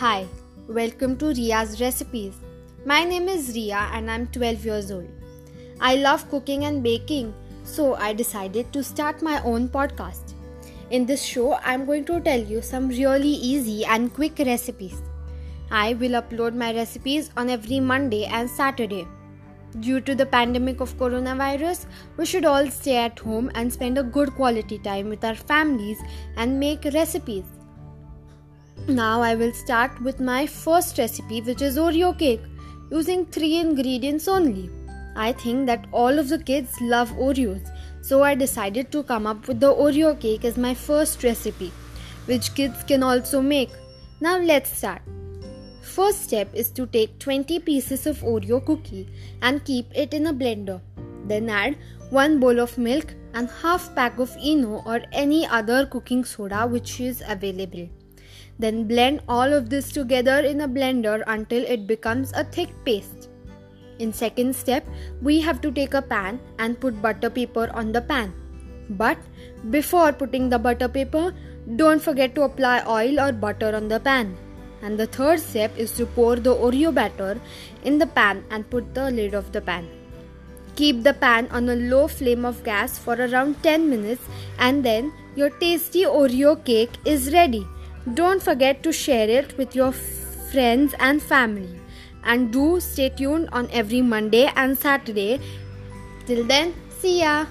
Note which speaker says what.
Speaker 1: Hi, welcome to Ria's Recipes. My name is Ria and I'm 12 years old. I love cooking and baking, so I decided to start my own podcast. In this show, I'm going to tell you some really easy and quick recipes. I will upload my recipes on every Monday and Saturday. Due to the pandemic of coronavirus, we should all stay at home and spend a good quality time with our families and make recipes. Now I will start with my first recipe which is Oreo cake using 3 ingredients only. I think that all of the kids love Oreos, so I decided to come up with the Oreo cake as my first recipe, which kids can also make. Now let's start. First step is to take 20 pieces of Oreo cookie and keep it in a blender. Then add 1 bowl of milk and half pack of Eno or any other cooking soda which is available. Then blend all of this together in a blender until it becomes a thick paste. In second step, we have to take a pan and put butter paper on the pan. But before putting the butter paper, don't forget to apply oil or butter on the pan. And the third step is to pour the Oreo batter in the pan and put the lid of the pan. Keep the pan on a low flame of gas for around 10 minutes and then your tasty Oreo cake is ready. Don't forget to share it with your friends and family. And do stay tuned on every Monday and Saturday. Till then, see ya!